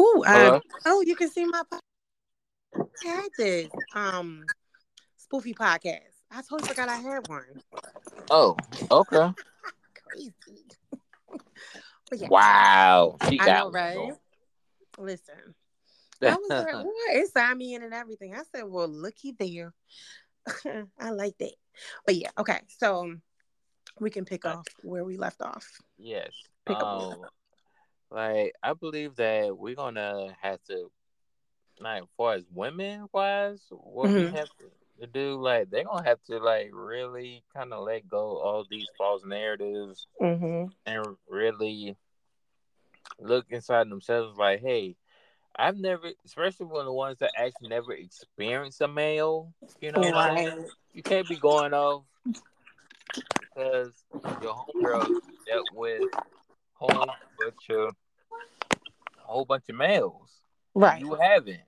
Ooh, uh, oh, you can see my podcast. I had this um spoofy podcast. I totally forgot I had one. Oh, okay. Crazy. yeah. Wow. She I know, right? Listen. I was like, what? It signed me in and everything. I said, well, looky there. I like that. But yeah, okay. So we can pick off where we left off. Yes. Pick um, like I believe that we're gonna have to like far as women wise, what mm-hmm. we have to, do, like they're gonna have to like really kind of let go all these false narratives mm-hmm. and really look inside themselves like, hey, I've never, especially when the ones that actually never experienced a male, you know, right. you can't be going off because your homegirl dealt with whole bunch of a whole bunch of males. Right. You haven't.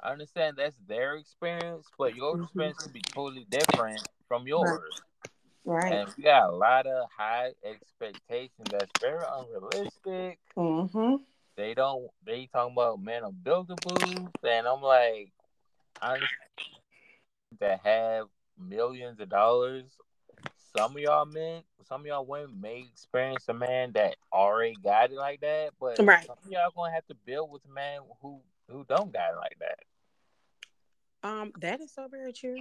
I understand that's their experience, but your mm-hmm. experience can be totally different from yours. Right. And we got a lot of high expectations that's very unrealistic. Mm-hmm. They don't. They talking about men on buildables, and I'm like, I understand that have millions of dollars. Some of y'all men, some of y'all women may experience a man that already got it like that, but right. some of y'all gonna have to build with a man who who don't got it like that. Um, that is so very true.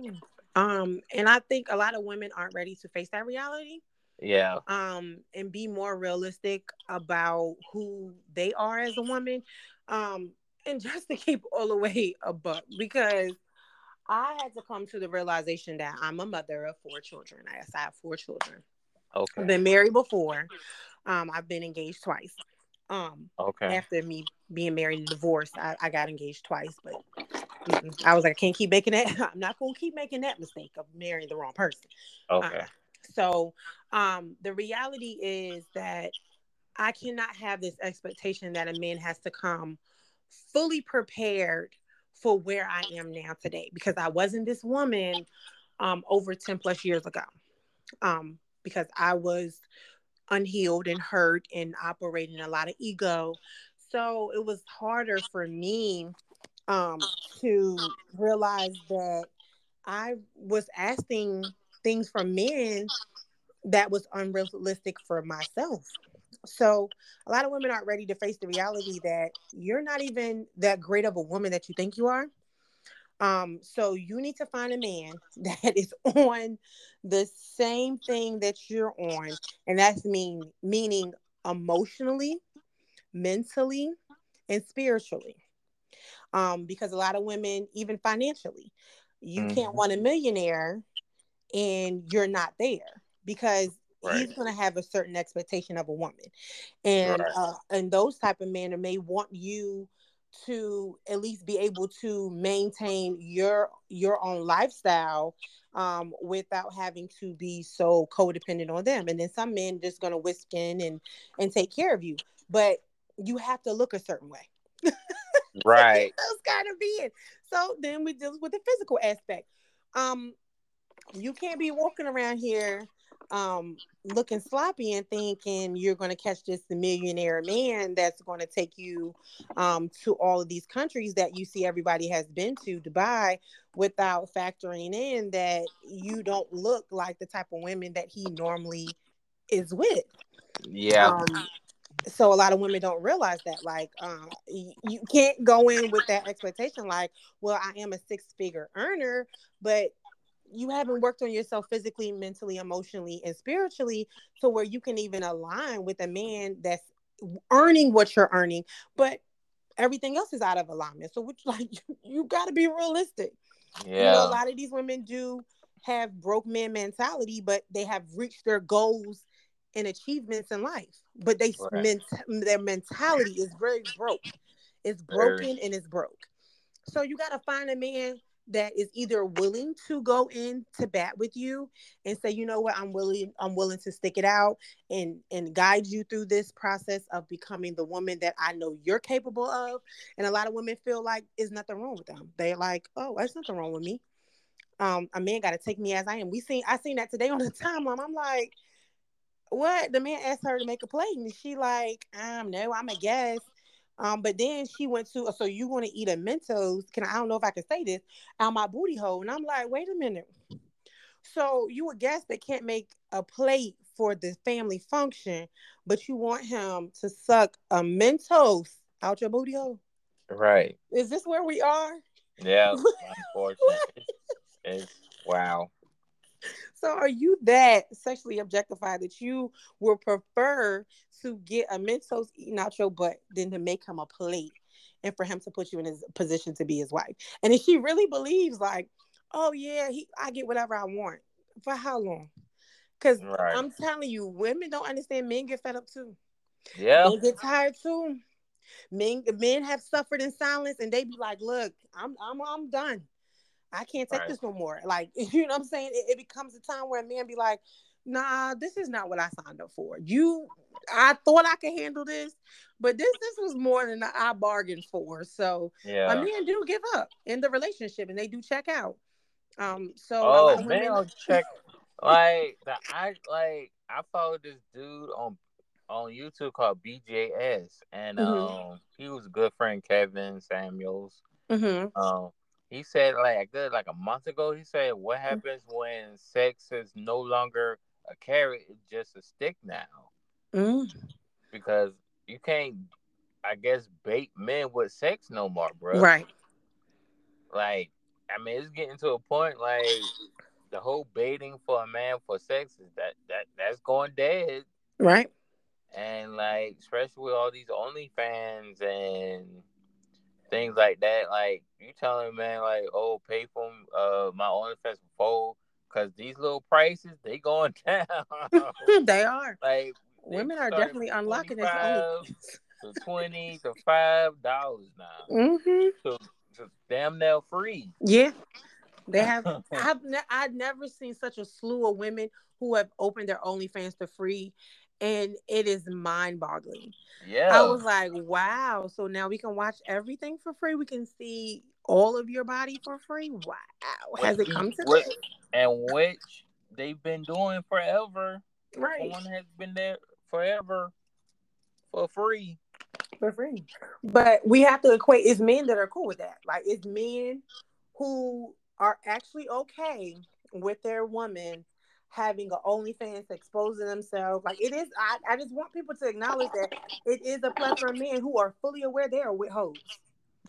Um, and I think a lot of women aren't ready to face that reality. Yeah. Um, and be more realistic about who they are as a woman. Um, and just to keep all the way a buck because I had to come to the realization that I'm a mother of four children. I have four children. Okay. I've been married before. Um, I've been engaged twice. Um, okay. After me being married and divorced, I, I got engaged twice, but. I was like, I can't keep making that. I'm not going to keep making that mistake of marrying the wrong person. Okay. Uh, so, um, the reality is that I cannot have this expectation that a man has to come fully prepared for where I am now today because I wasn't this woman um, over 10 plus years ago. Um, because I was unhealed and hurt and operating a lot of ego. So it was harder for me um, to realize that I was asking things from men that was unrealistic for myself. So a lot of women aren't ready to face the reality that you're not even that great of a woman that you think you are. Um, so you need to find a man that is on the same thing that you're on, and that's mean meaning emotionally, mentally, and spiritually. Um, because a lot of women, even financially, you mm-hmm. can't want a millionaire and you're not there because right. he's going to have a certain expectation of a woman, and right. uh, and those type of men may want you to at least be able to maintain your your own lifestyle um, without having to be so codependent on them. And then some men just gonna whisk in and and take care of you, but you have to look a certain way. right. Those kind of being. So then we deal with the physical aspect. Um, you can't be walking around here um, looking sloppy and thinking you're going to catch this millionaire man that's going to take you um, to all of these countries that you see everybody has been to Dubai without factoring in that you don't look like the type of women that he normally is with. Yeah. Um, so a lot of women don't realize that like you, you can't go in with that expectation like well i am a six figure earner but you haven't worked on yourself physically, mentally, emotionally, and spiritually to where you can even align with a man that's earning what you're earning, but everything else is out of alignment. So, which like you, you got to be realistic. Yeah, you know, a lot of these women do have broke man mentality, but they have reached their goals and achievements in life, but they right. ment- their mentality is very broke. It's broken and it's broke. So you got to find a man that is either willing to go in to bat with you and say you know what? I'm willing i'm willing to stick it out and and guide you through this process of becoming the woman that i know you're capable of. And a lot of women feel like there's nothing wrong with them. They're like oh there's nothing wrong with me. Um a man got to take me as i am. We seen i seen that today on the timeline. I'm like what? The man asked her to make a play and she like um no i'm a guest Um, but then she went to, so you want to eat a Mentos? Can I, I don't know if I can say this out my booty hole, and I'm like, wait a minute. So you a guest that can't make a plate for the family function, but you want him to suck a Mentos out your booty hole? Right. Is this where we are? Yeah. Unfortunately, wow. So are you that sexually objectified that you would prefer to get a Mentos eaten out your butt than to make him a plate and for him to put you in his position to be his wife? And if she really believes like, oh yeah, he I get whatever I want. For how long? Because right. I'm telling you, women don't understand men get fed up too. Yeah. They get tired too. Men men have suffered in silence and they be like, look, I'm I'm I'm done. I can't take right. this no more. Like, you know what I'm saying? It, it, becomes a time where a man be like, nah, this is not what I signed up for. You I thought I could handle this, but this this was more than I bargained for. So yeah. a man do give up in the relationship and they do check out. Um so Oh man, women... check like the I like I followed this dude on on YouTube called BJS and mm-hmm. um he was a good friend Kevin Samuels. Mm-hmm. Um he said like good like a month ago he said what mm. happens when sex is no longer a carrot it's just a stick now? Mm. because you can't i guess bait men with sex no more bro right. Like i mean it's getting to a point like the whole baiting for a man for sex is that that that's going dead. Right. And like especially with all these OnlyFans and things like that. Like you telling man, like, oh, pay for uh my OnlyFans before, because these little prices they going down. they are. Like women are definitely unlocking this only to twenty to five dollars now. Mm-hmm. So, so damn near free. Yeah. They have. I've ne- I've never seen such a slew of women who have opened their OnlyFans for free, and it is mind-boggling. Yeah. I was like, wow. So now we can watch everything for free. We can see all of your body for free. Wow. Has it come to this? And which they've been doing forever. Right. One has been there forever for free. For free. But we have to equate it's men that are cool with that. Like it's men who are actually okay with their woman having a OnlyFans exposing themselves. Like it is, I, I just want people to acknowledge that it is a plethora of men who are fully aware they are with hoes.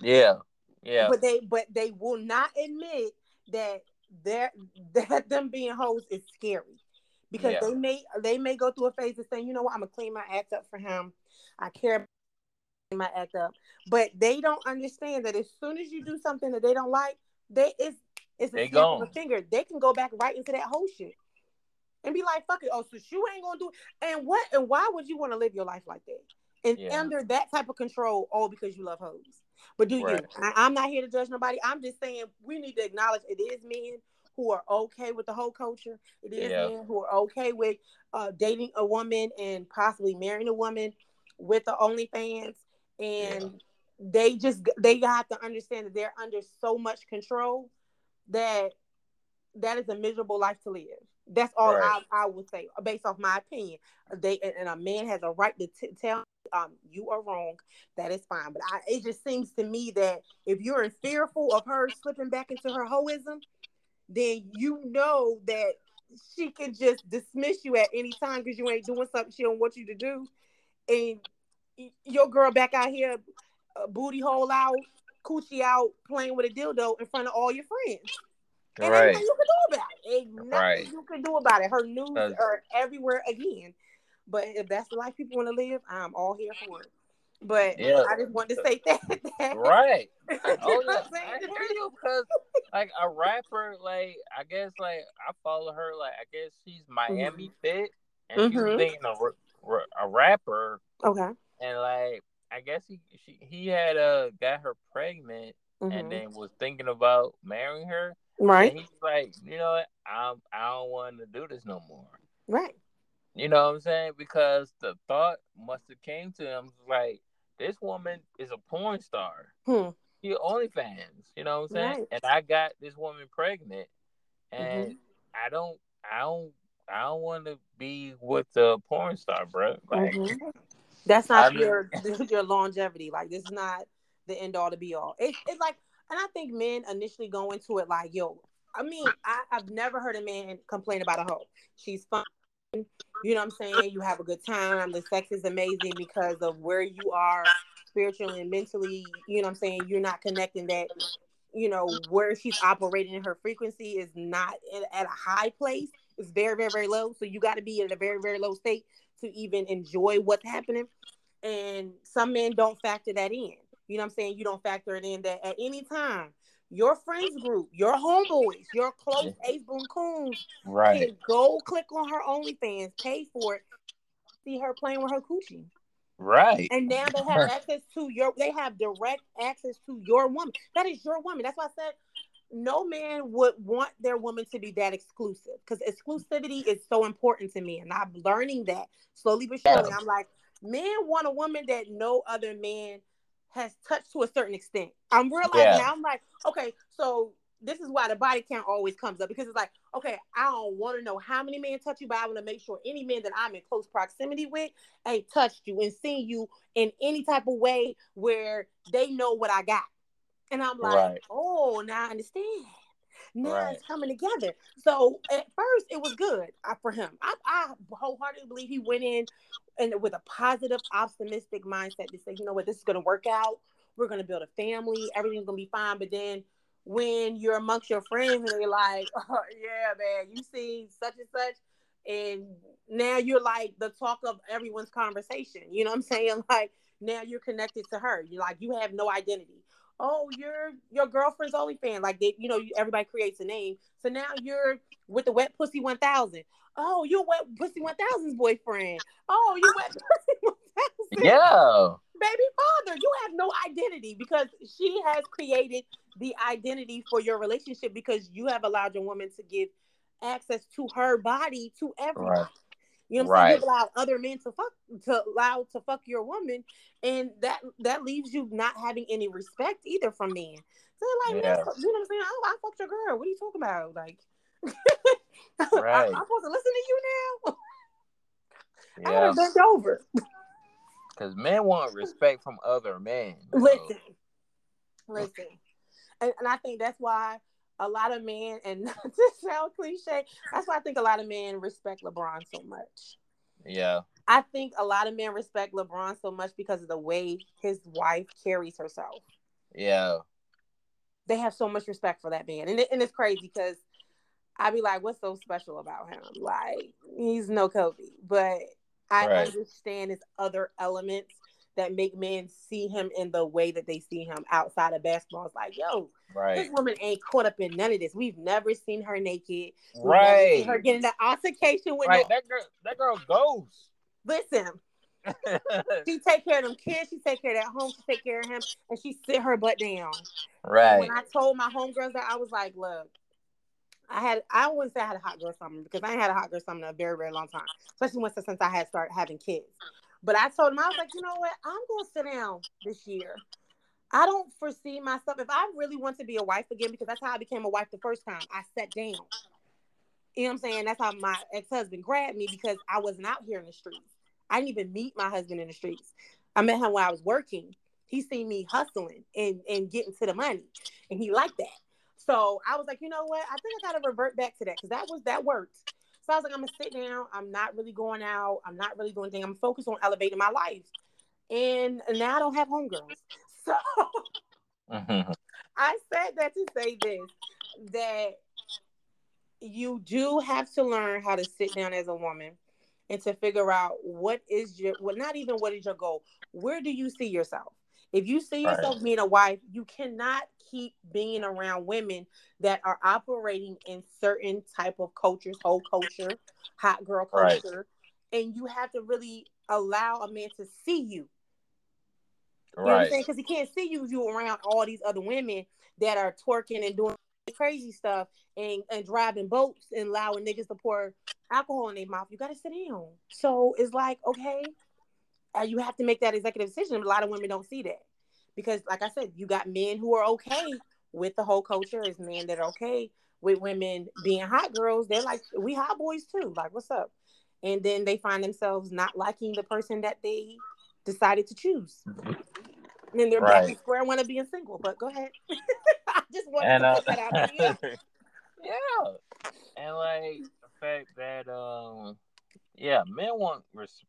Yeah, yeah. But they, but they will not admit that that that them being hoes is scary because yeah. they may they may go through a phase of saying, you know what, I'm gonna clean my act up for him. I care about my act up, but they don't understand that as soon as you do something that they don't like, they it's it's a snap of a finger. They can go back right into that whole shit and be like, fuck it. Oh, so you ain't gonna do it. And what and why would you want to live your life like that? And yeah. under that type of control, all because you love hoes. But do right. you? I, am not here to judge nobody. I'm just saying we need to acknowledge it is men who are okay with the whole culture. It is yeah. men who are okay with uh, dating a woman and possibly marrying a woman with the OnlyFans. And yeah. they just they have to understand that they're under so much control that that is a miserable life to live. That's all right. I, I would say, based off my opinion. They and a man has a right to t- tell um you are wrong. That is fine, but I, it just seems to me that if you're fearful of her slipping back into her hoism, then you know that she can just dismiss you at any time because you ain't doing something she don't want you to do, and your girl back out here, uh, booty hole out, coochie out, playing with a dildo in front of all your friends. And right. you can do about it. Ain't nothing right. you can do about it. Her news are everywhere again. But if that's the life people want to live, I'm all here for it. But yeah. I just wanted to say that. that. Right. oh yeah, I hear you because like a rapper, like I guess like I follow her. Like I guess she's Miami mm-hmm. fit, and mm-hmm. she's dating a, a rapper. Okay. And like I guess he she, he had uh got her pregnant, mm-hmm. and then was thinking about marrying her. Right. And he's like, you know what? I'm I don't want to do this no more. Right. You know what I'm saying? Because the thought must have came to him like, this woman is a porn star. Hmm. She OnlyFans. You know what I'm saying? Right. And I got this woman pregnant, and mm-hmm. I don't, I don't, I don't want to be with the porn star, bro. Like, mm-hmm. That's not I your mean... your longevity. Like this is not the end all to be all. It's it's like, and I think men initially go into it like, yo. I mean, I, I've never heard a man complain about a hoe. She's fun. You know what I'm saying? You have a good time. The sex is amazing because of where you are spiritually and mentally. You know what I'm saying? You're not connecting that you know where she's operating in her frequency is not at a high place it's very very very low so you got to be in a very very low state to even enjoy what's happening and some men don't factor that in you know what i'm saying you don't factor it in that at any time your friends group your homeboys your close ace boom coons right can go click on her onlyfans pay for it see her playing with her coochie Right. And now they have access to your they have direct access to your woman. That is your woman. That's why I said no man would want their woman to be that exclusive because exclusivity is so important to me. And I'm learning that slowly but surely. I'm like, men want a woman that no other man has touched to a certain extent. I'm realizing yeah. now, I'm like, okay, so this is why the body count always comes up because it's like, okay, I don't want to know how many men touch you, but I want to make sure any man that I'm in close proximity with ain't touched you and seen you in any type of way where they know what I got. And I'm like, right. oh, now I understand. Now right. it's coming together. So at first it was good uh, for him. I, I wholeheartedly believe he went in and with a positive, optimistic mindset to say, you know what, this is going to work out. We're going to build a family. Everything's going to be fine. But then when you're amongst your friends and they're like, oh, yeah, man, you see such and such. And now you're like the talk of everyone's conversation. You know what I'm saying? Like now you're connected to her. You're like, you have no identity. Oh, you're your girlfriend's only fan. Like they, you know, everybody creates a name. So now you're with the wet pussy 1000. Oh, you're wet pussy 1000's boyfriend. Oh, you wet pussy 1000. Yeah. Baby father, you have no identity because she has created the identity for your relationship because you have allowed your woman to give access to her body to everyone. Right. You know what I'm right. saying? You allow other men to fuck to allow to fuck your woman, and that that leaves you not having any respect either from men. So like, yeah. you know what I'm saying? Oh, I fucked your girl. What are you talking about? Like, right. I, am supposed to listen to you now. yeah. I gotta bend over. Because men want respect from other men. Listen, listen and, and I think that's why a lot of men, and not to sound cliche, that's why I think a lot of men respect LeBron so much. Yeah. I think a lot of men respect LeBron so much because of the way his wife carries herself. Yeah. They have so much respect for that man. And, it, and it's crazy because I'd be like, what's so special about him? Like, he's no Kobe. But I right. understand his other elements that make men see him in the way that they see him outside of basketball. It's like, yo, right. this woman ain't caught up in none of this. We've never seen her naked. We've right. her getting an altercation with right. No- that girl. That girl goes. Listen. she take care of them kids. She take care of that home. She take care of him, and she sit her butt down. Right. When I told my homegirls that, I was like, "Look, I had I wouldn't say I had a hot girl summer because I ain't had a hot girl summer in a very very long time, especially once since I had started having kids. But I told him, I was like, you know what? I'm going to sit down this year. I don't foresee myself, if I really want to be a wife again, because that's how I became a wife the first time, I sat down. You know what I'm saying? That's how my ex husband grabbed me because I wasn't out here in the streets. I didn't even meet my husband in the streets. I met him while I was working. He seen me hustling and, and getting to the money, and he liked that. So I was like, you know what? I think I got to revert back to that because that was that worked. So I was like, I'm gonna sit down. I'm not really going out. I'm not really doing anything. I'm focused on elevating my life. And now I don't have homegirls. So mm-hmm. I said that to say this that you do have to learn how to sit down as a woman and to figure out what is your well not even what is your goal where do you see yourself if you see yourself right. being a wife you cannot keep being around women that are operating in certain type of cultures, whole culture, hot girl culture, right. and you have to really allow a man to see you. You right. know what I'm saying? Because he can't see you you around all these other women that are twerking and doing crazy stuff and, and driving boats and allowing niggas to pour alcohol in their mouth. You got to sit down. So it's like, okay, uh, you have to make that executive decision. A lot of women don't see that because like I said, you got men who are okay with the whole culture, is men that are okay with women being hot girls. They're like, we hot boys too. Like, what's up? And then they find themselves not liking the person that they decided to choose. And then they're right. back to square one of being single. But go ahead. I just wanted and, to uh, put that out there. yeah. And like the fact that um yeah, men want res-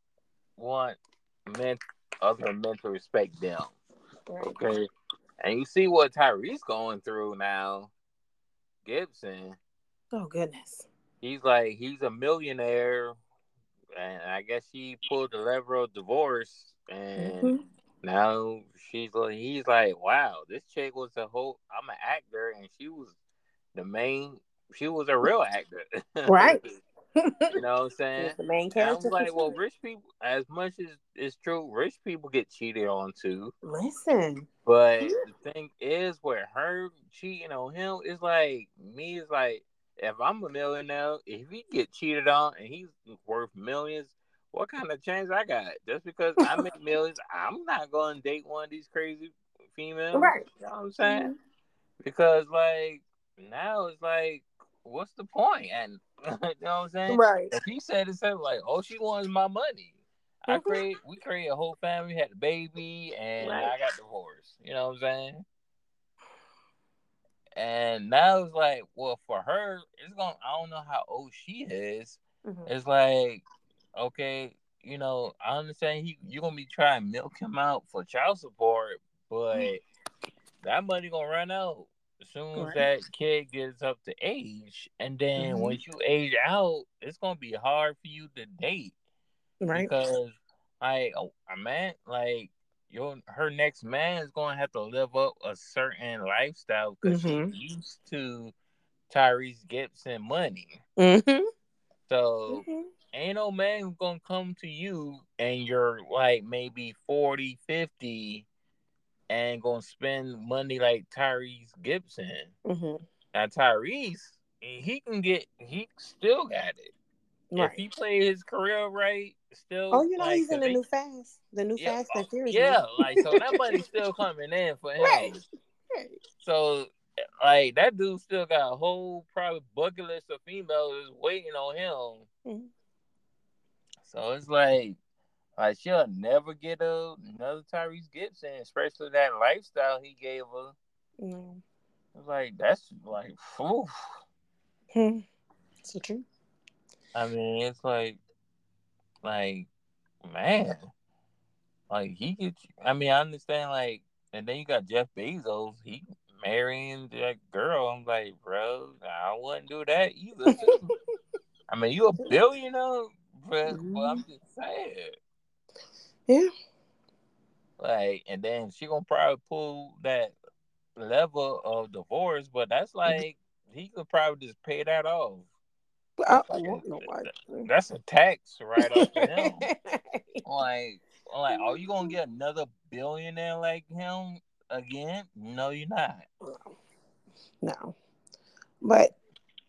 want men other men to respect them. Okay. And you see what Tyrese going through now. Gibson. Oh goodness. He's like he's a millionaire and I guess he pulled the lever of divorce and mm-hmm. now she's like he's like, Wow, this chick was a whole I'm an actor and she was the main she was a real actor. Right. You know what I'm saying? the main character. I'm like, well, rich people, as much as it's true, rich people get cheated on too. Listen. But the thing is, where her cheating on him is like me is like, if I'm a millionaire, if he get cheated on and he's worth millions, what kind of chance I got? Just because I make millions, I'm not going to date one of these crazy females. Right. You know what I'm saying? Mm-hmm. Because like now it's like, what's the point? And you know what I'm saying? Right. If he said it, said like, oh, she wants my money. Mm-hmm. I create, we create a whole family, had a baby, and right. I got divorced. You know what I'm saying? And now it's like, well, for her, it's going. to I don't know how old she is. Mm-hmm. It's like, okay, you know, I understand he you're gonna be trying to milk him out for child support, but mm-hmm. that money gonna run out as soon as that kid gets up to age, and then mm-hmm. once you age out, it's gonna be hard for you to date, right? Because like a man, like your her next man is gonna have to live up a certain lifestyle because mm-hmm. she's used to Tyrese Gibson money. Mm-hmm. So mm-hmm. ain't no man gonna come to you and you're like maybe 40, 50 and gonna spend money like Tyrese Gibson. Mm-hmm. Now Tyrese, he can get, he still got it. Right. If he played his career right, still. Oh, you know like, he's in the they, new Fast, the new yeah, Fast and Furious. Yeah, like so that money's still coming in for him. Right. right. So like that dude still got a whole probably bucket list of females waiting on him. Mm-hmm. So it's like like she'll never get a, another Tyrese Gibson, especially that lifestyle he gave her. It's like that's like, whew. Hmm. So true. I mean, it's like, like, man, like he gets. I mean, I understand. Like, and then you got Jeff Bezos. He marrying that girl. I'm like, bro, I wouldn't do that either. I mean, you a billionaire, but, mm-hmm. but I'm just saying. Yeah. Like, and then she gonna probably pull that level of divorce, but that's like he could probably just pay that off. But I, that's a tax right off to him. like, like, are you gonna get another billionaire like him again? No, you're not. No, but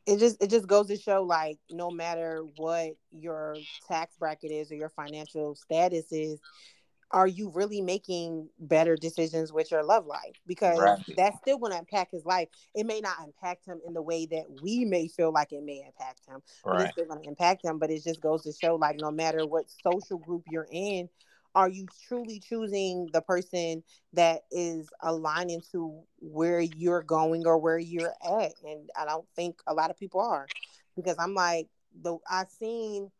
it just it just goes to show like no matter what your tax bracket is or your financial status is are you really making better decisions with your love life because right. that's still going to impact his life it may not impact him in the way that we may feel like it may impact him right. but it's still going to impact him but it just goes to show like no matter what social group you're in are you truly choosing the person that is aligning to where you're going or where you're at? And i don't think a lot of people are because i'm like the i've seen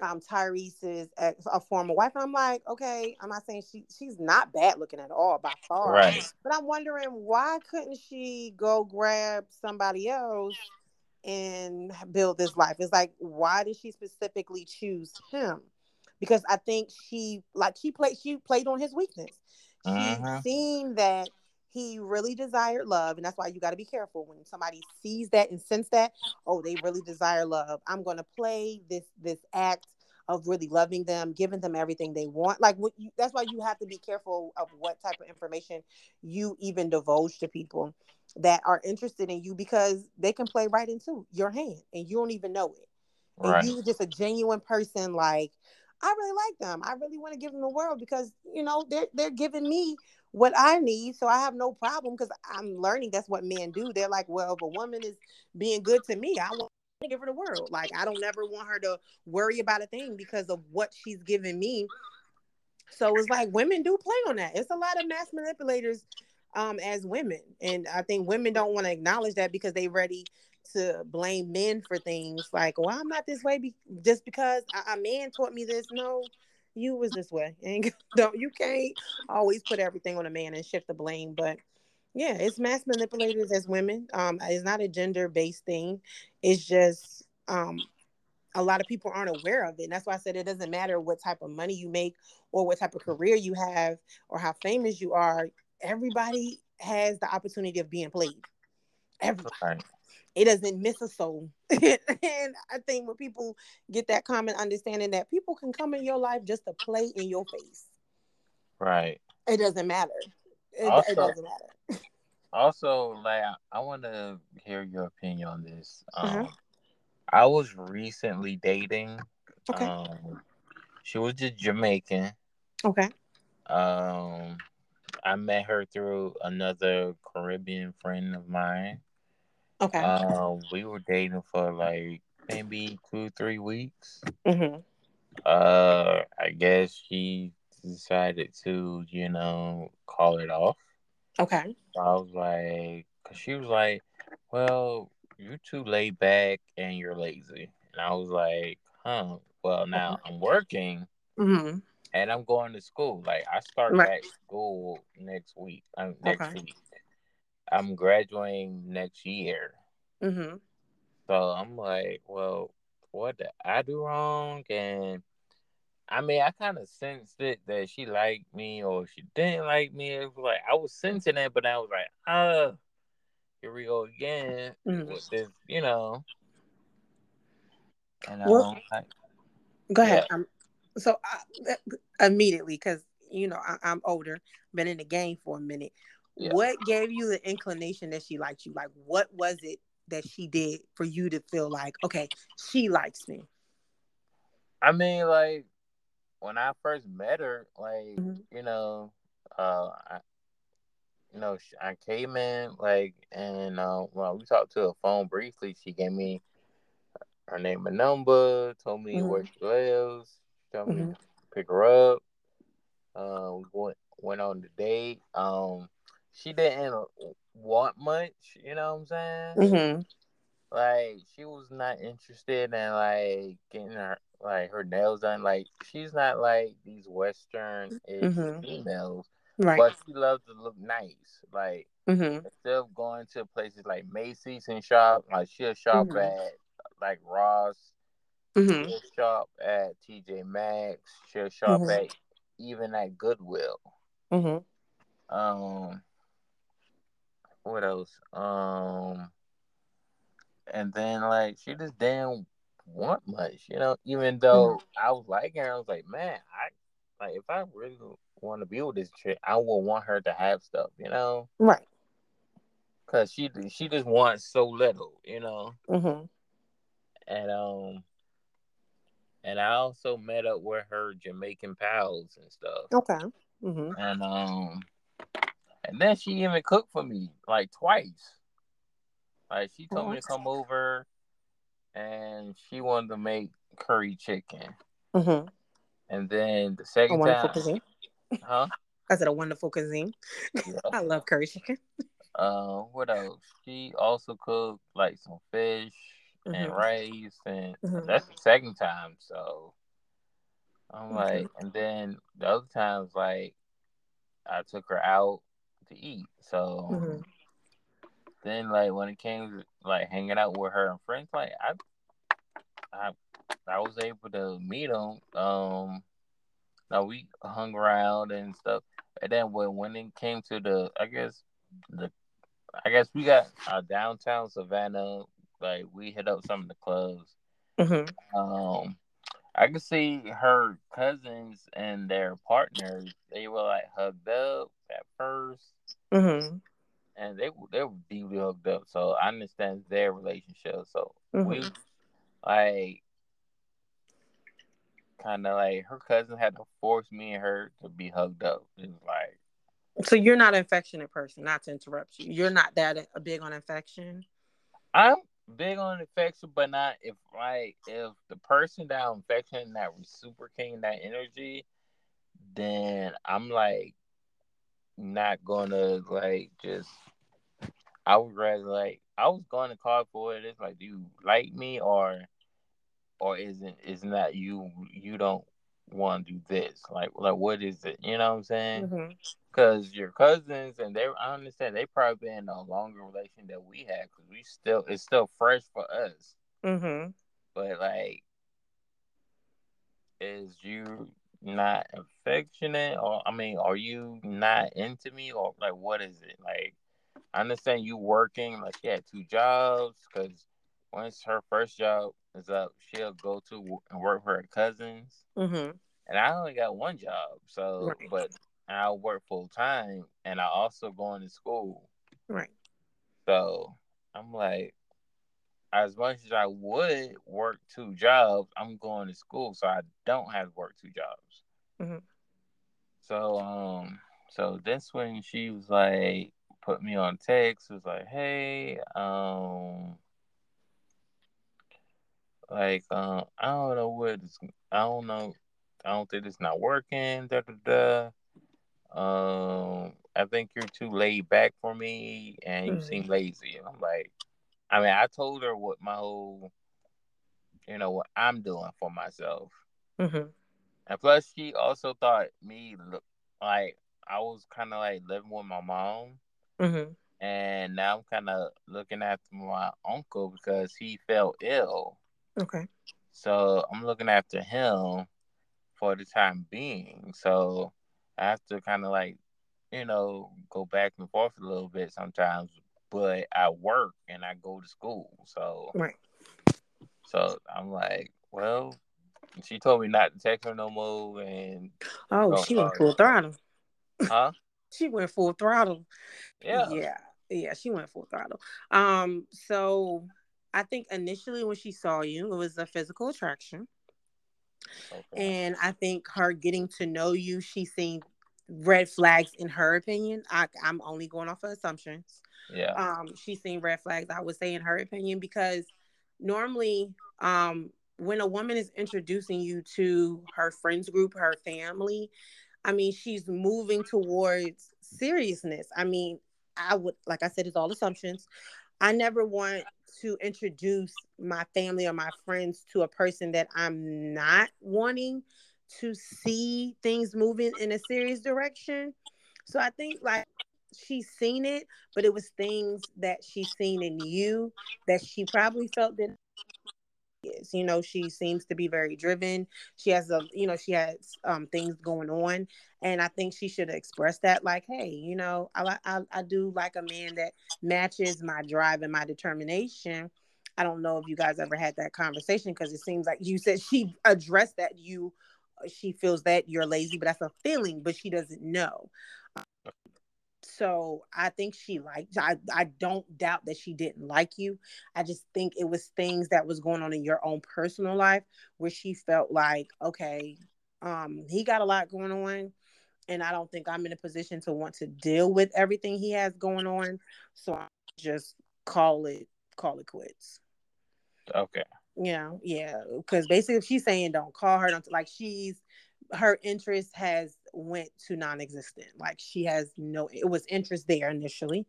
um tyrese's ex, a former wife and i'm like okay i'm not saying she she's not bad looking at all by far right. but i'm wondering why couldn't she go grab somebody else and build this life? It's like why did she specifically choose him because I think she like she played she played on his weakness. She uh-huh. seen that he really desired love, and that's why you got to be careful when somebody sees that and sense that. Oh, they really desire love. I'm going to play this this act of really loving them, giving them everything they want. Like what you, that's why you have to be careful of what type of information you even divulge to people that are interested in you because they can play right into your hand and you don't even know it. Right. And you just a genuine person like I really like them. I really want to give them the world because you know they're they're giving me what I need, so I have no problem because I'm learning that's what men do. They're like, well, if a woman is being good to me, I want to give her the world. Like I don't ever want her to worry about a thing because of what she's giving me. So it's like women do play on that. It's a lot of mass manipulators um as women. And I think women don't want to acknowledge that because they ready to blame men for things like, well, I'm not this way be- just because a-, a man taught me this. No, you was this way. And don't you can't always put everything on a man and shift the blame. But yeah, it's mass manipulators as women. Um, it's not a gender based thing. It's just um a lot of people aren't aware of it. And that's why I said it doesn't matter what type of money you make or what type of career you have or how famous you are. Everybody has the opportunity of being played. Everybody. It doesn't miss a soul. and I think when people get that common understanding that people can come in your life just to play in your face. Right. It doesn't matter. It, also, it doesn't matter. also, like I, I want to hear your opinion on this. Uh-huh. Um, uh-huh. I was recently dating. Okay. Um, she was just Jamaican. Okay. Um, I met her through another Caribbean friend of mine. Okay. Um, we were dating for like maybe two, three weeks. Mm-hmm. Uh, I guess she decided to, you know, call it off. Okay. So I was like, cause she was like, well, you're too laid back and you're lazy. And I was like, huh. Well, now I'm working mm-hmm. and I'm going to school. Like I start right. back school next week. Um, next okay. week. I'm graduating next year. Mm-hmm. So I'm like, well, what did I do wrong? And I mean, I kind of sensed it that she liked me or she didn't like me. It was like I was sensing it, but I was like, uh, here we go again mm-hmm. with this, you know. And well, like, go ahead. Yeah. Um, so uh, immediately, because you know I, am older, been in the game for a minute. Yeah. What gave you the inclination that she liked you? Like, what was it that she did for you to feel like, okay, she likes me? I mean, like when I first met her, like mm-hmm. you know, uh, I, you know, I came in like, and uh, well, we talked to a phone briefly. She gave me her name and number, told me mm-hmm. where she lives, told mm-hmm. me to pick her up. Uh, we went went on the date. Um, she didn't want much, you know what I'm saying? Mm-hmm. Like she was not interested in like getting her like her nails done. Like she's not like these Western mm-hmm. females Right. But she loves to look nice. Like mm-hmm. instead of going to places like Macy's and shop, like she'll shop mm-hmm. at like Ross. Mm-hmm. She'll shop at TJ Maxx. She'll shop mm-hmm. at even at Goodwill. Um, what else? Um, and then like she just didn't want much, you know. Even though mm-hmm. I was like her, I was like, man, I like if I really want to be with this chick, I would want her to have stuff, you know? Right. Cause she she just wants so little, you know. Mm-hmm. And um, and I also met up with her Jamaican pals and stuff. Okay. Mm-hmm. And um, and then she even cooked for me like twice. Like she told me to come over, and she wanted to make curry chicken. Mm-hmm. And then the second time, cuisine. Huh? I said a wonderful cuisine. Yeah. I love curry chicken. Uh, what else? She also cooked like some fish mm-hmm. and rice, and mm-hmm. that's the second time. So I'm mm-hmm. like, and then the other times, like I took her out to eat. So mm-hmm. then, like when it came to like hanging out with her and friends, like I, I, I was able to meet them. Um, now we hung around and stuff. And then when when it came to the, I guess the, I guess we got uh, downtown Savannah. Like we hit up some of the clubs. Mm-hmm. Um, I could see her cousins and their partners. They were like hugged up at 1st mm-hmm. and they they were deeply hooked up. So I understand their relationship. So mm-hmm. we like kind of like her cousin had to force me and her to be hugged up. It was like. So you're not an affectionate person. Not to interrupt you. You're not that big on affection. I'm big on affection, but not if like if the person that I'm affectionate that reciprocating that energy then I'm like not gonna like just I would rather like I was going to call for it. It's like, do you like me or or isn't isn't that you you don't want to do this? Like like what is it? You know what I'm saying? Because mm-hmm. your cousins and they I understand they probably been in a longer relation that we had because we still it's still fresh for us. Mm-hmm. But like, is you not affectionate or I mean, are you not into me or like what is it like? I understand you working like she had two jobs because once her first job is up, she'll go to and work for her cousins. Mm-hmm. And I only got one job, so right. but I work full time and I also going to school. Right. So I'm like, as much as I would work two jobs, I'm going to school, so I don't have to work two jobs. Mm-hmm. So um, so this when she was like, put me on text. Was like, hey, um, like, um, I don't know what it's, I don't know, I don't think it's not working. Da da da. Um, I think you're too laid back for me, and you mm-hmm. seem lazy. And I'm like, I mean, I told her what my whole, you know, what I'm doing for myself. Mm-hmm. And plus, she also thought me like I was kind of like living with my mom. Mm-hmm. And now I'm kind of looking after my uncle because he fell ill. Okay. So I'm looking after him for the time being. So I have to kind of like, you know, go back and forth a little bit sometimes. But I work and I go to school. So right. So I'm like, well, she told me not to text her no more. And oh, she went full throttle. Huh? she went full throttle. Yeah. Yeah. Yeah, she went full throttle. Um, so I think initially when she saw you, it was a physical attraction. Okay. And I think her getting to know you, she seen red flags in her opinion. I, I'm only going off of assumptions. Yeah. Um, she's seen red flags, I would say, in her opinion, because normally, um, when a woman is introducing you to her friends group, her family, I mean, she's moving towards seriousness. I mean, I would, like I said, it's all assumptions. I never want to introduce my family or my friends to a person that I'm not wanting to see things moving in a serious direction. So I think like she's seen it, but it was things that she's seen in you that she probably felt that is. You know, she seems to be very driven. She has a, you know, she has um, things going on, and I think she should express that. Like, hey, you know, I, I I do like a man that matches my drive and my determination. I don't know if you guys ever had that conversation because it seems like you said she addressed that you she feels that you're lazy, but that's a feeling, but she doesn't know. So I think she liked. I I don't doubt that she didn't like you. I just think it was things that was going on in your own personal life where she felt like, okay, um, he got a lot going on, and I don't think I'm in a position to want to deal with everything he has going on. So I just call it call it quits. Okay. Yeah, yeah. Because basically, she's saying don't call her. Don't like she's her interest has went to non-existent. Like she has no it was interest there initially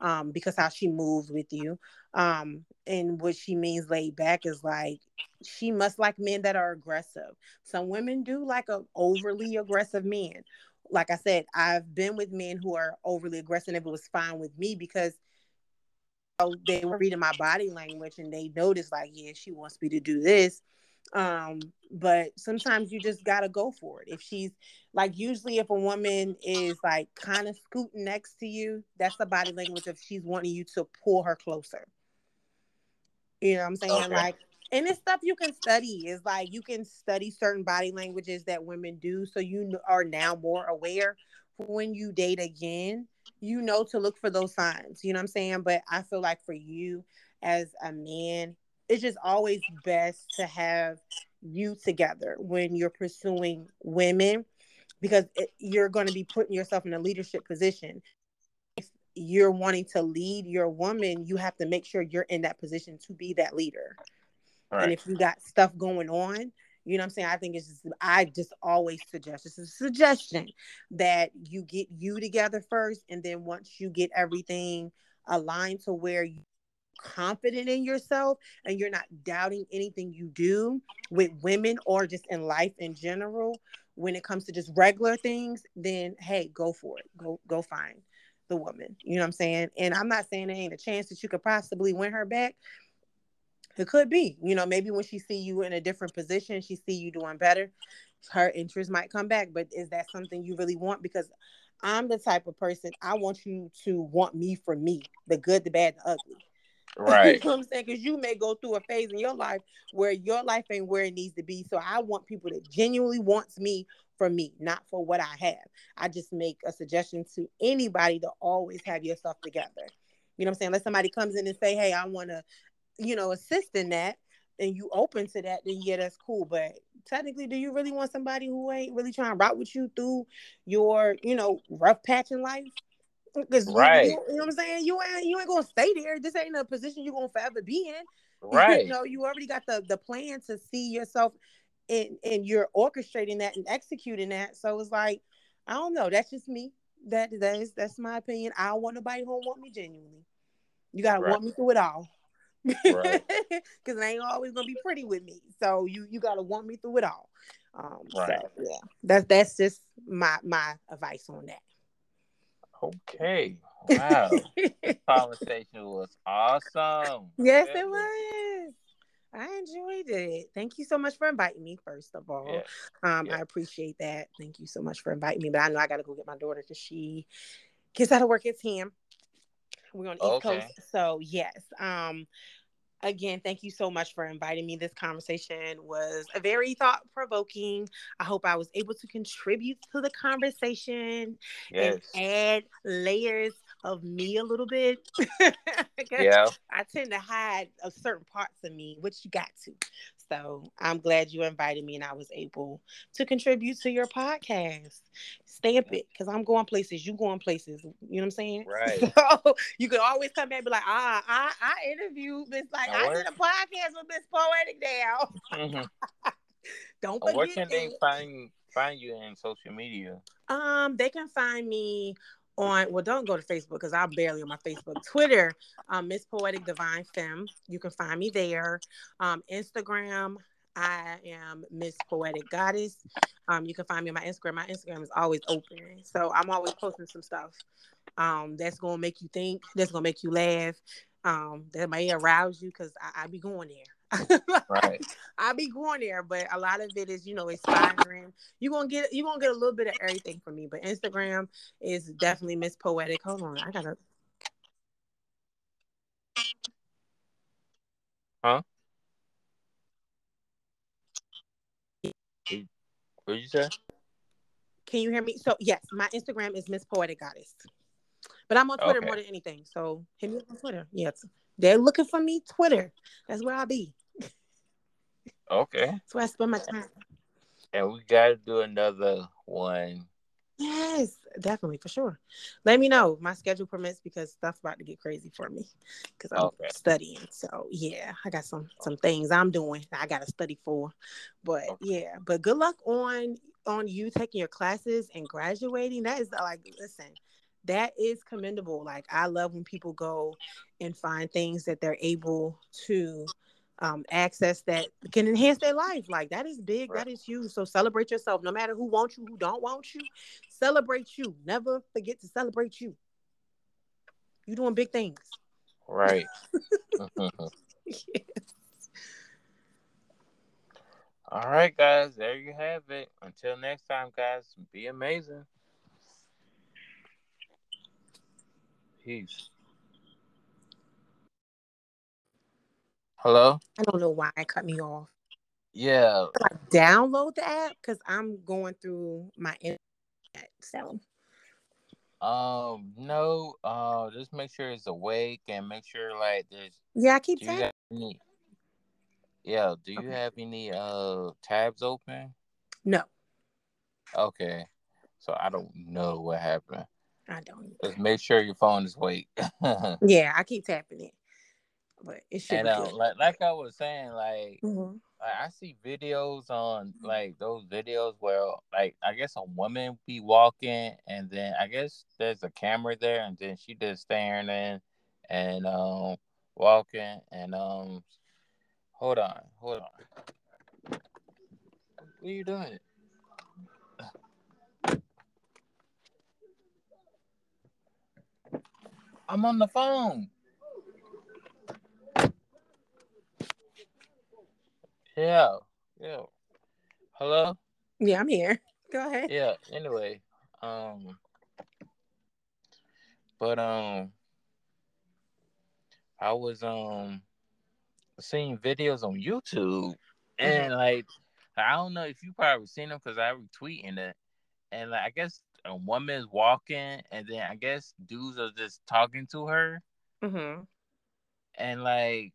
um because how she moves with you. Um and what she means laid back is like she must like men that are aggressive. Some women do like a overly aggressive man. Like i said i've been with men who are overly aggressive if it was fine with me because they were reading my body language and they noticed like yeah she wants me to do this um but sometimes you just gotta go for it. If she's like usually if a woman is like kind of scooting next to you that's the body language if she's wanting you to pull her closer. You know what i'm saying? Okay. like and it's stuff you can study. Is like you can study certain body languages that women do so you are now more aware. When you date again you know to look for those signs. You know what i'm saying? But i feel like for you as a man it's just always best to have you together when you're pursuing women because it, you're going to be putting yourself in a leadership position if you're wanting to lead your woman you have to make sure you're in that position to be that leader right. and if you got stuff going on You know what I'm saying? I think it's just I just always suggest it's a suggestion that you get you together first, and then once you get everything aligned to where you confident in yourself and you're not doubting anything you do with women or just in life in general when it comes to just regular things then hey go for it. Go go find the woman. You know what i'm saying? And i'm not saying there ain't a chance that you could possibly win her back. It could be you know maybe when she see you in a different position she see you doing better her interest might come back. But is that something you really want? Because i'm the type of person i want you to want me for me the good the bad the ugly Right. you know what I'm saying? Because you may go through a phase in your life where your life ain't where it needs to be. So I want people that genuinely wants me for me, not for what I have. I just make a suggestion to anybody to always have yourself together. You know what I'm saying? Unless somebody comes in and say, "Hey, I want to, you know, assist in that," and you open to that, then yeah, that's cool. But technically, do you really want somebody who ain't really trying to route with you through your, you know, rough patch in life? Because right. you, you, know what I'm saying? You ain't you ain't gonna stay there. This ain't a position you're gonna forever be in. Right. you know, you already got the the plan to see yourself and and you're orchestrating that and executing that. So it's like, I don't know. That's just me. That that is that's my opinion. I don't want nobody who want me genuinely. You gotta Right. want me through it all. Cause it ain't always gonna be pretty with me. So you you gotta want me through it all. Um Right. so yeah. That's that's just my my advice on that. Okay. Wow. this conversation was awesome. Yes, it was. I enjoyed it. Thank you so much for inviting me, first of all. Yeah. Um, yeah. I appreciate that. Thank you so much for inviting me. But I know I gotta go get my daughter because she gets out of work at 10. We're on the East Okay. Coast. So yes. Um again, thank you so much for inviting me. This conversation was a very thought provoking. I hope I was able to contribute to the conversation Yes. and add layers of me a little bit. Yeah. I tend to hide a certain parts of me, which you got to. So I'm glad you invited me and I was able to contribute to your podcast. Stamp it because I'm going places, you going places. You know what I'm saying? Right. So you could always come back and be like, ah, I, I interviewed Miss like Now I did a podcast with Miss Poetic now. Mhm. Don't And Where forget can they that. find find you in social media? Um, they can find me on well, don't go to Facebook because I'm barely on my Facebook. Twitter, um, Miss Poetic Divine Femme. You can find me there. Um, Instagram, I am Miss Poetic Goddess. Um, you can find me on my Instagram. My Instagram is always open, so I'm always posting some stuff. Um, that's gonna make you think. That's gonna make you laugh. Um, that may arouse you because I, I be going there. Right. I be going there, but a lot of it is, you know, inspiring. You gonna get you gonna get a little bit of everything from me. But Instagram is definitely Miss Poetic. Hold on, I gotta. Huh? What you say? Can you hear me? So yes, my Instagram is Miss Poetic Goddess, but I'm on Twitter Okay. more than anything. So hit me up on Twitter. Yes, they're looking for me. Twitter. That's where I'll be. Okay. That's where I spend my time. And we gotta do another one. Yes, definitely for sure. Let me know. My schedule permits because stuff's about to get crazy for me because I'm Okay. studying. So yeah, I got some some things I'm doing. I got to study for, but Okay. yeah. But good luck on on you taking your classes and graduating. That is like listen. That is commendable. Like I love when people go and find things that they're able to um, access that can enhance their life. Like that is big. Right. That is huge. So celebrate yourself. No matter who wants you, who don't want you, celebrate you. Never forget to celebrate you. You doing big things. Right. Yes. All right, guys. There you have it. Until next time, guys. Be amazing. Peace. Hello. I don't know why it cut me off. Yeah. Like, download the app because I'm going through my internet. So Um. No. Uh. Just make sure it's awake and make sure like there's. yeah, I keep Do you tapping. have any? Yeah. Do you Okay. have any uh tabs open? No, Okay. So I don't know what happened. I don't. Just make sure your phone is awake. Yeah, I keep tapping it. but it should and be uh, like like I was saying, like Mhm. like I see videos on like those videos where like I guess a woman be walking and then I guess there's a camera there and then she just staring in and um walking and um hold on, hold on. What are you doing? I'm on the phone. Yeah, yeah. Hello? Yeah, I'm here. Go ahead. Yeah, anyway. Um but um I was um seeing videos on YouTube and like I don't know if you probably seen them because I retweeting it and like I guess a woman's walking and then I guess dudes are just talking to her Mm-hmm. and like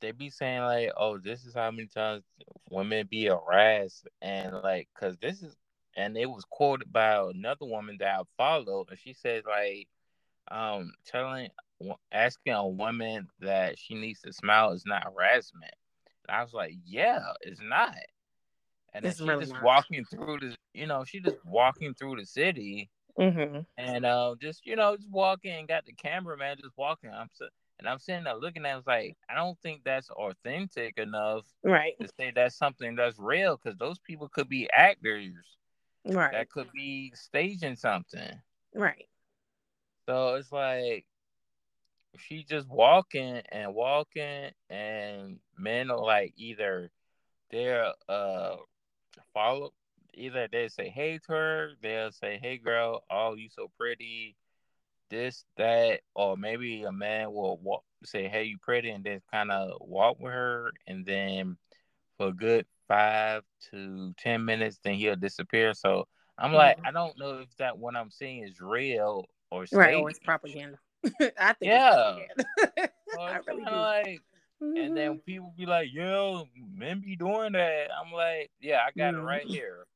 they be saying like, "Oh, this is how many times women be harassed," and like, cause this is, and it was quoted by another woman that I followed, and she said like, um, telling, asking a woman that she needs to smile is not harassment, and I was like, yeah, it's not. And then she really just not. walking through the, you know, she just walking through the city, Mm-hmm. and uh, just you know, just walking got the cameraman just walking. I'm so, and I'm sitting there looking at, it, was like, I don't think that's authentic enough Right. to say that's something that's real because those people could be actors Right. that could be staging something. Right. So it's like she just walking and walking, and men are like either they're uh follow either they say hey to her, they'll say hey girl, oh you so pretty, this that, or maybe a man will walk say hey you pretty, and then kind of walk with her, and then for a good five to ten minutes, then he'll disappear. So I'm like, Mhm. I don't know if that what I'm seeing is real or Right. Or it's propaganda. I think Yeah. it's propaganda. So I really do. like, and then Mhm. people be like, "Yo, men be doing that." I'm like, "Yeah, I got it right here."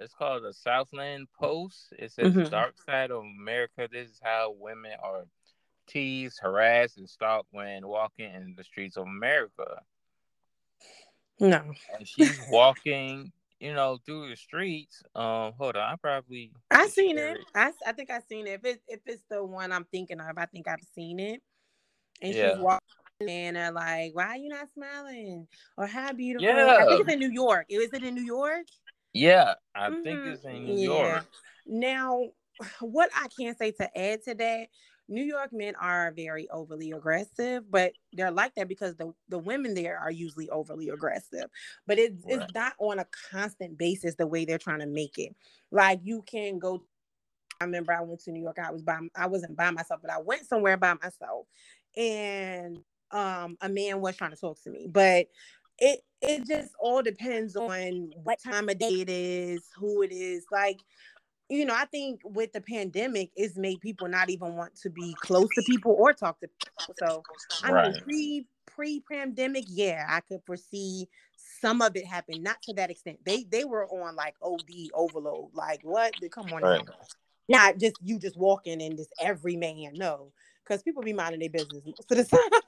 It's called the Southland Post. It says, Mhm. "Dark side of America. This is how women are teased, harassed, and stalked when walking in the streets of America." no. And she's walking, you know, through the streets. Um, hold on, I probably I seen it. I, I think I seen it. If it if it's the one I'm thinking of, I think I've seen it. And Yeah. she's walking and they're like, "Why are you not smiling?" Or "How beautiful." Yeah. I think it's in New York. Is it in New York? Yeah, I think Mhm. it's in New Yeah. York. Now, what I can say to add to that, New York men are very overly aggressive, but they're like that because the, the women there are usually overly aggressive. But it's Right. it's not on a constant basis the way they're trying to make it. Like you can go. I remember I went to New York. I was by I wasn't by myself, but I went somewhere by myself, and um a man was trying to talk to me, but it it just all depends on what time of day it is, who it is. Like, you know, I think with the pandemic, it's made people not even want to be close to people or talk to people. So I mean, Right. pre pre pandemic, yeah, I could foresee some of it happen, not to that extent. They they were on like OD overload. Like what? Come on Right. now. Not just you just walking and just every man. No, because people be minding their business most of the time.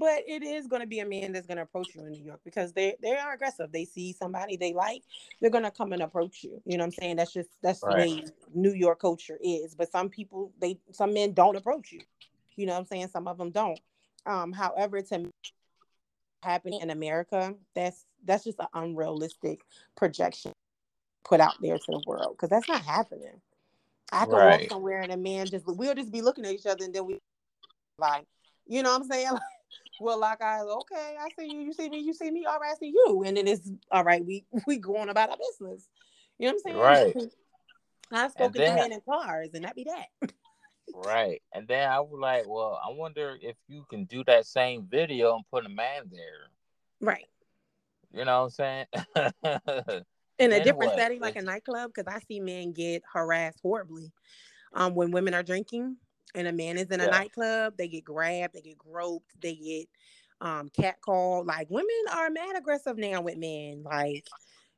But it is going to be a man that's going to approach you in New York because they they are aggressive. They see somebody they like, they're going to come and approach you. You know what I'm saying? That's just that's Right. the way New York culture is. But some people they some men don't approach you. You know what I'm saying? Some of them don't. Um, however, to happen in America, that's that's just an unrealistic projection put out there to the world because that's not happening. I could walk somewhere and a man just we'll just be looking at each other and then we like, you know what I'm saying? Well, like I okay, I see you, you see me, you see me, all right, I see you. And then it's all right, we we go on about our business. You know what I'm saying? Right. I've And spoken to men in cars and that be that. Right. And then I was like, well, I wonder if you can do that same video and put a man there. Right. You know what I'm saying? In a different what? setting, like a nightclub, because I see men get harassed horribly. Um, when women are drinking and a man is in a Yeah. nightclub, they get grabbed, they get groped, they get um catcalled. Like women are mad aggressive now with men. Like,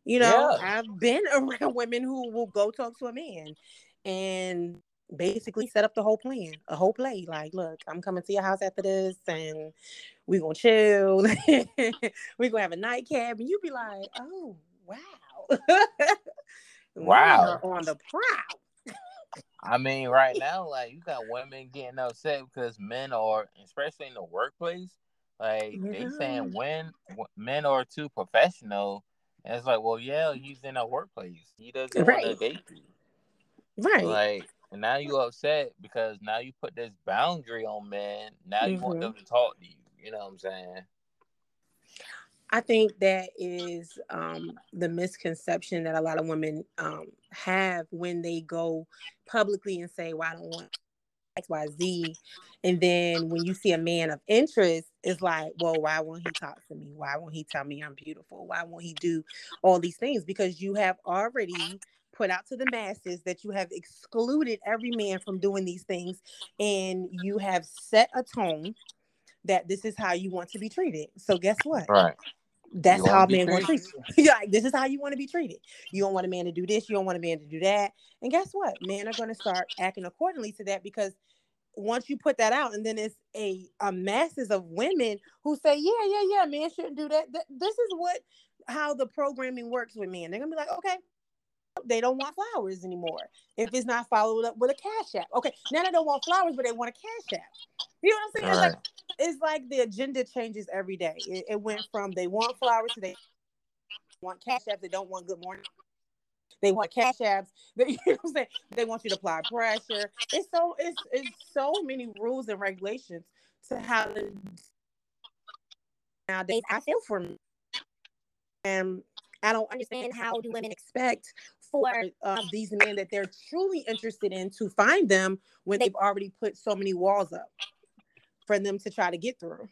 you know, Yeah. I've been around women who will go talk to a man and basically set up the whole plan, a whole play. Like, look, I'm coming to your house after this, and we gonna chill. we gonna have a nightcap, and you be like, oh wow, wow, on the prowl. I mean, right now, like you got women getting upset because men are, especially in the workplace, like yeah. they saying when men are too professional. And it's like, well, yeah, he's in a workplace. He doesn't right. want to date you. Right. Like and now you upset because now you put this boundary on men. Now you mm-hmm. want them to talk to you. You know what I'm saying? I think that is um, the misconception that a lot of women um, have when they go publicly and say, "Well, I don't want X, Y, Z," and then when you see a man of interest, it's like, "Well, why won't he talk to me? Why won't he tell me I'm beautiful? Why won't he do all these things?" Because you have already put out to the masses that you have excluded every man from doing these things and you have set a tone that this is how you want to be treated. So guess what? Right. That's how a man want to treat you. like this is how you want to be treated. You don't want a man to do this, you don't want a man to do that. And guess what? Men are going to start acting accordingly to that because once you put that out and then it's a, a masses of women who say yeah yeah yeah man shouldn't do that this is what how the programming works with men they're gonna be like okay they don't want flowers anymore if it's not followed up with a cash app. Okay, now they don't want flowers, but they want a cash app. You know what I'm saying? It's like it's like the agenda changes every day. It, it, went from they want flowers to they want cash apps. They don't want good morning. They want cash apps. They, you know what I'm saying? They want you to apply pressure. It's so it's it's so many rules and regulations to how to nowadays. I feel for me. And I don't understand how do women expect for uh, these men that they're truly interested in to find them when they've already put so many walls up for them to try to get through.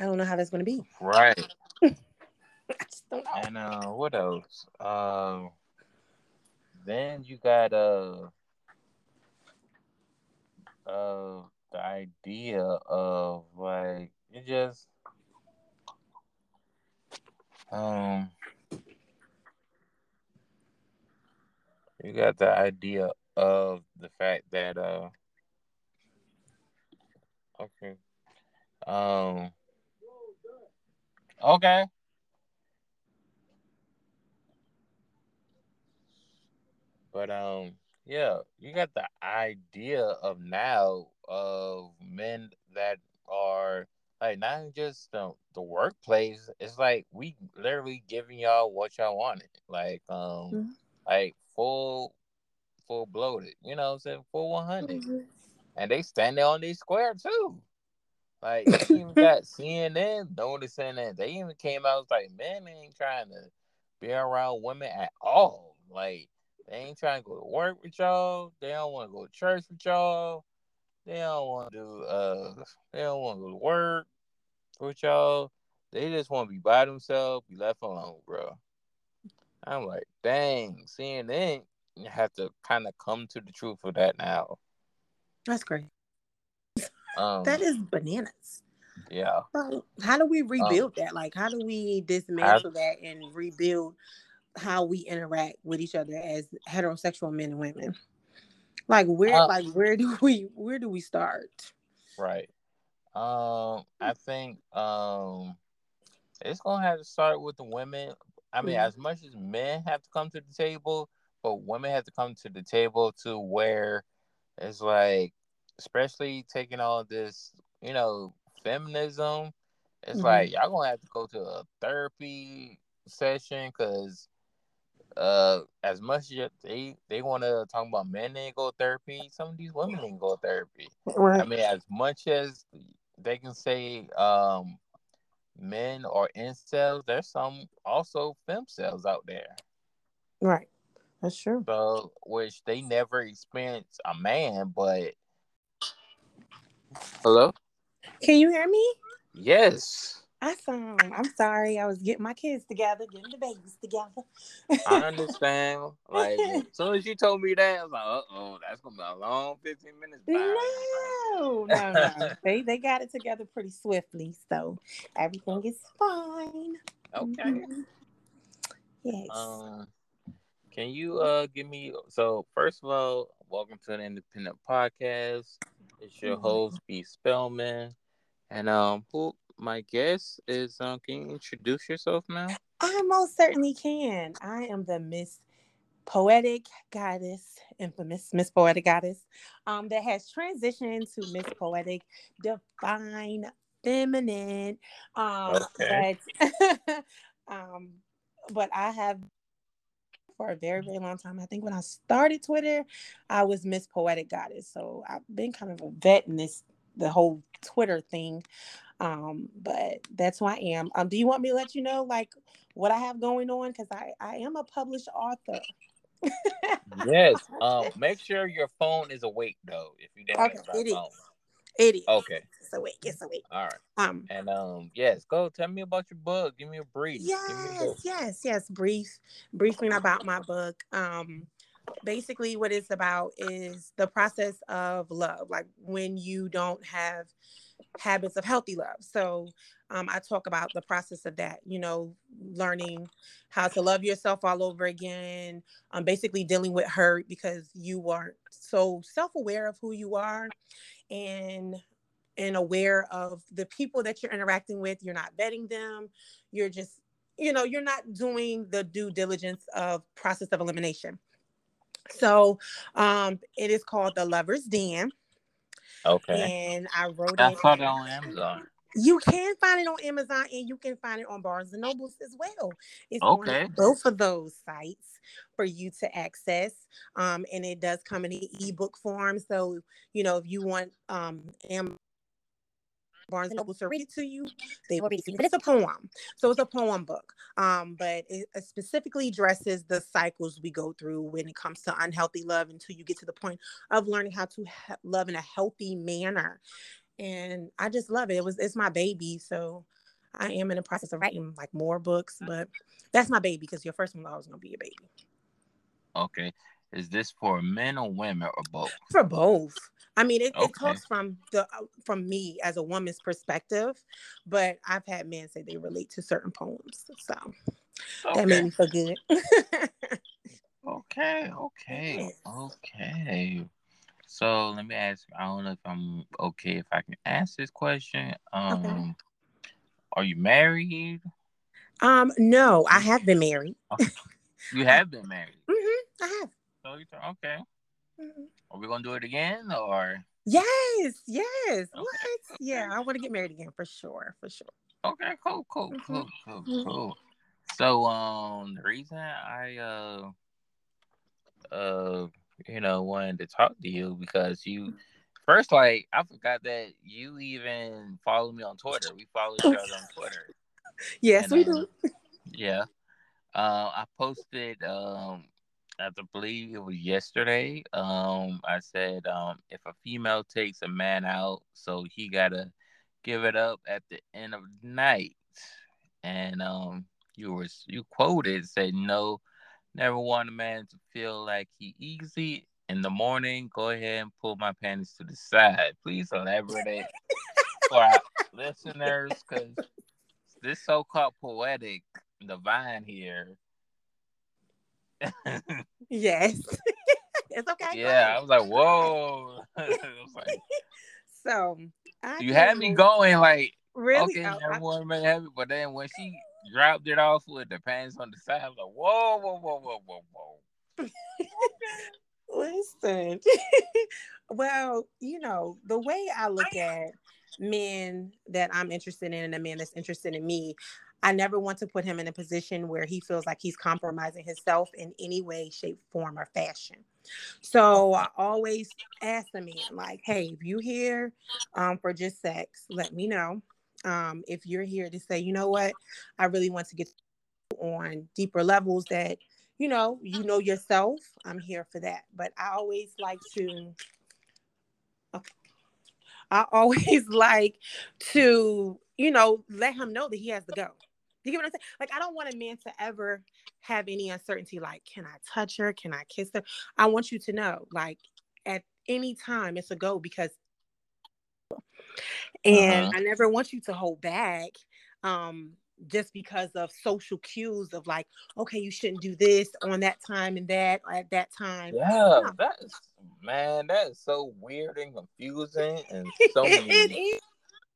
I don't know how that's going to be. Right. And uh, what else? Um, then you got uh, uh, the idea of like you just um you got the idea of the fact that uh okay. Um okay. But um yeah you got the idea of now of men that are like not just the the workplace it's like we literally giving y'all what y'all wanted. Like um mm-hmm. like full, full bloated. You know what I'm saying? Full 100. Mm-hmm. And they stand there on their square too. Like, even got CNN noticing that. They even came out was like, men ain't trying to be around women at all. Like, they ain't trying to go to work with y'all. They don't want to go to church with y'all. They don't want to do, uh, they don't want to go to work with y'all. They just want to be by themselves, be left alone, bro. I'm like, dang, CNN you have to kind of come to the truth of that now. That's great. Um, that is bananas. Yeah. how do we um, rebuild um, that? Like, how do we dismantle that and rebuild how we interact with each other as heterosexual men and women? Like, where, uh, like, where do we, where do we start? Right. Um, I think um, it's gonna have to start with the women, I mean, mm-hmm. as much as men have to come to the table, but women have to come to the table to where it's like, especially taking all this, you know, feminism. It's mm-hmm. like y'all gonna have to go to a therapy session because uh as much as they they want to talk about men ain't go therapy some of these women ain't go therapy right. i mean as much as they can say um men or incels, there's some also femcels out there. Right. That's true. So, which they never experience a man, but hello. Can you hear me? Yes. Awesome. I'm sorry. I was getting my kids together, getting the babies together. I understand. Like as soon as you told me that, I was like, uh oh, that's gonna be a long 15 minutes. No, no, no. they they got it together pretty swiftly, so everything is fine. Okay. Mm-hmm. Yes. Um, Can you uh give me so first of all, welcome to an independent podcast. It's your mm-hmm. host, B Spellman. And um who my guest is um can you introduce yourself now? I most certainly can. I am the Miss Poetic Goddess, infamous Miss Poetic Goddess, um, that has transitioned to Miss Poetic Divine Feminine. Um, okay. but, um, but I have for a very, very long time. I think when I started Twitter, I was Miss Poetic Goddess. So I've been kind of a vet in this the whole Twitter thing. Um, but that's who I am. Um, do you want me to let you know like what I have going on? Because I, I am a published author. yes. Um, make sure your phone is awake though. If you didn't okay, it phone. Is. It is. Okay. It's awake. It's awake. All right. Um. And um. Yes. Go. Tell me about your book. Give me a brief. Yes. Yes. Yes. Brief. Briefing about my book. Um. Basically, what it's about is the process of love. Like when you don't have habits of healthy love. So um, I talk about the process of that, you know, learning how to love yourself all over again, um, basically dealing with hurt because you aren't so self aware of who you are and and aware of the people that you're interacting with. You're not vetting them. You're just, you know, you're not doing the due diligence of process of elimination. So um, it is called The Lover's Den. Okay. And I wrote I it. I saw it on Amazon. You can find it on Amazon and you can find it on Barnes and Nobles as well. It's okay. on both of those sites for you to access. Um, and it does come in an ebook form. So, you know, if you want um Amazon Barnes and Noble to read it to you, they will read it to you. But it's a poem, so it's a poem book. Um, but it specifically addresses the cycles we go through when it comes to unhealthy love until you get to the point of learning how to ha- love in a healthy manner and I just love it. It was it's my baby, so I am in the process of writing like more books, but that's my baby because your first one always gonna be your baby. Okay, is this for men or women or both? For both. I mean, it, okay. it talks from the uh, from me as a woman's perspective, but I've had men say they relate to certain poems, so okay. that made me feel good. okay, okay, okay. So let me ask. I don't know if I'm okay if I can ask this question. Um, okay. are you married? Um, no, I have been married. You have been married. mm-hmm, I have. So you okay? Mm-hmm. Are we gonna do it again or? Yes, yes. Okay. What? Okay. Yeah, I want to get married again for sure, for sure. Okay, cool, cool, mm-hmm. cool, cool, mm-hmm. cool. So, um, the reason I uh uh you know, wanted to talk to you because you first like I forgot that you even follow me on Twitter. We follow each other on Twitter. Yes, and, we do. Um, yeah. Uh, I posted um I believe it was yesterday. Um I said um if a female takes a man out, so he gotta give it up at the end of the night. And um you were you quoted said no Never want a man to feel like he easy in the morning. Go ahead and pull my panties to the side. Please elaborate for our listeners, because this so-called poetic divine here. Yes, it's okay. Yeah, I was like, whoa. was like, so I you had me going like, really? Okay, oh, never want a have it, but then when she dropped it off with the pants on the side. I was like, whoa, whoa, whoa, whoa, whoa, whoa. Listen, well, you know, the way I look at men that I'm interested in and a man that's interested in me, I never want to put him in a position where he feels like he's compromising himself in any way, shape, form, or fashion. So I always ask the man, like, hey, if you're here um, for just sex, let me know um, if you're here to say, you know what, I really want to get on deeper levels that, you know, you know yourself, I'm here for that. But I always like to. I always like to, you know, let him know that he has to go. You get what I'm saying? Like, I don't want a man to ever have any uncertainty. Like, can I touch her? Can I kiss her? I want you to know, like, at any time, it's a go because and uh-huh. I never want you to hold back. Um, just because of social cues of like, okay, you shouldn't do this on that time and that at that time. Yeah, yeah. that's man, that is so weird and confusing and so many.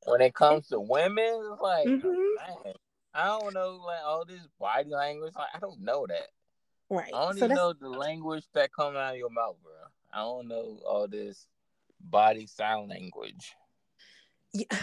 when it comes to women, it's like, mm-hmm. man, I don't know, like all this body language. Like, I don't know that. Right. I don't so even know the language that comes out of your mouth, bro. I don't know all this body sign language.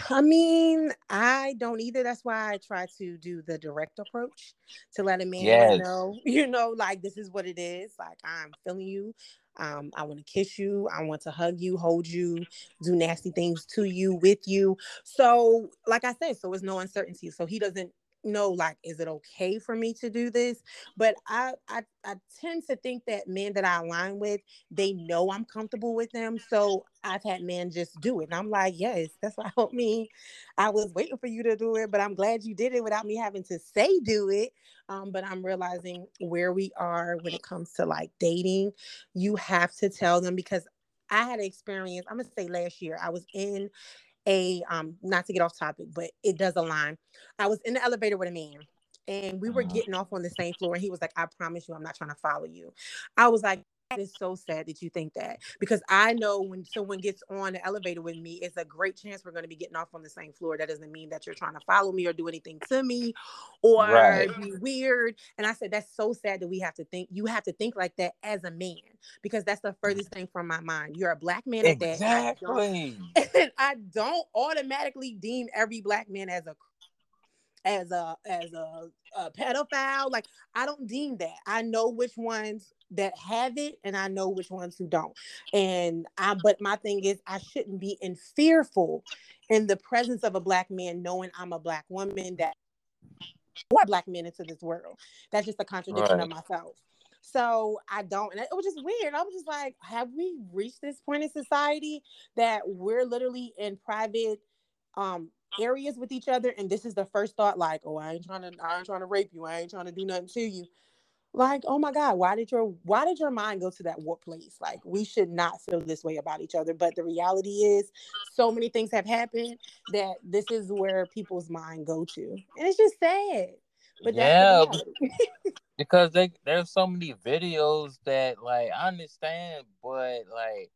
I mean, I don't either. That's why I try to do the direct approach to let a man yes. know, you know, like this is what it is. Like I'm feeling you. Um, I want to kiss you. I want to hug you, hold you, do nasty things to you, with you. So, like I said, so it's no uncertainty. So he doesn't know like is it okay for me to do this? But I, I i tend to think that men that i align with they know i'm comfortable with them so i've had men just do it and i'm like yes that's what helped me i was waiting for you to do it but i'm glad you did it without me having to say do it. Um, but i'm realizing where we are when it comes to like dating you have to tell them because i had an experience i'm gonna say last year i was in a um not to get off topic, but it does align. I was in the elevator with a man and we were uh-huh. getting off on the same floor and he was like, I promise you, I'm not trying to follow you. I was like, is so sad that you think that because I know when someone gets on the elevator with me, it's a great chance we're going to be getting off on the same floor. That doesn't mean that you're trying to follow me or do anything to me or right. be weird. And I said, that's so sad that we have to think, you have to think like that as a man because that's the mm. furthest thing from my mind. You're a black man at exactly. that. And I don't automatically deem every black man as a as a as a, a pedophile. Like I don't deem that. I know which ones that have it and I know which ones who don't. And I but my thing is I shouldn't be in fearful in the presence of a black man knowing I'm a black woman that brought black men into this world. That's just a contradiction right. of myself. So I don't, and it was just weird. I was just like, have we reached this point in society that we're literally in private um areas with each other and this is the first thought like oh i ain't trying to i ain't trying to rape you i ain't trying to do nothing to you like oh my god why did your why did your mind go to that warp place? Like we should not feel this way about each other but the reality is so many things have happened that this is where people's mind go to and it's just sad but yeah because they there's so many videos that like i understand but like